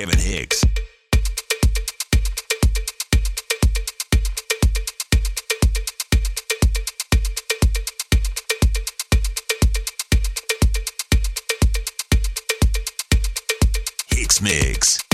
Kevin Hicks. Mix.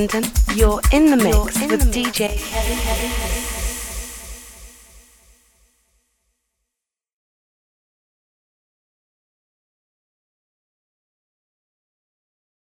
London. You're in the mix in with the DJ Heavy Heavy.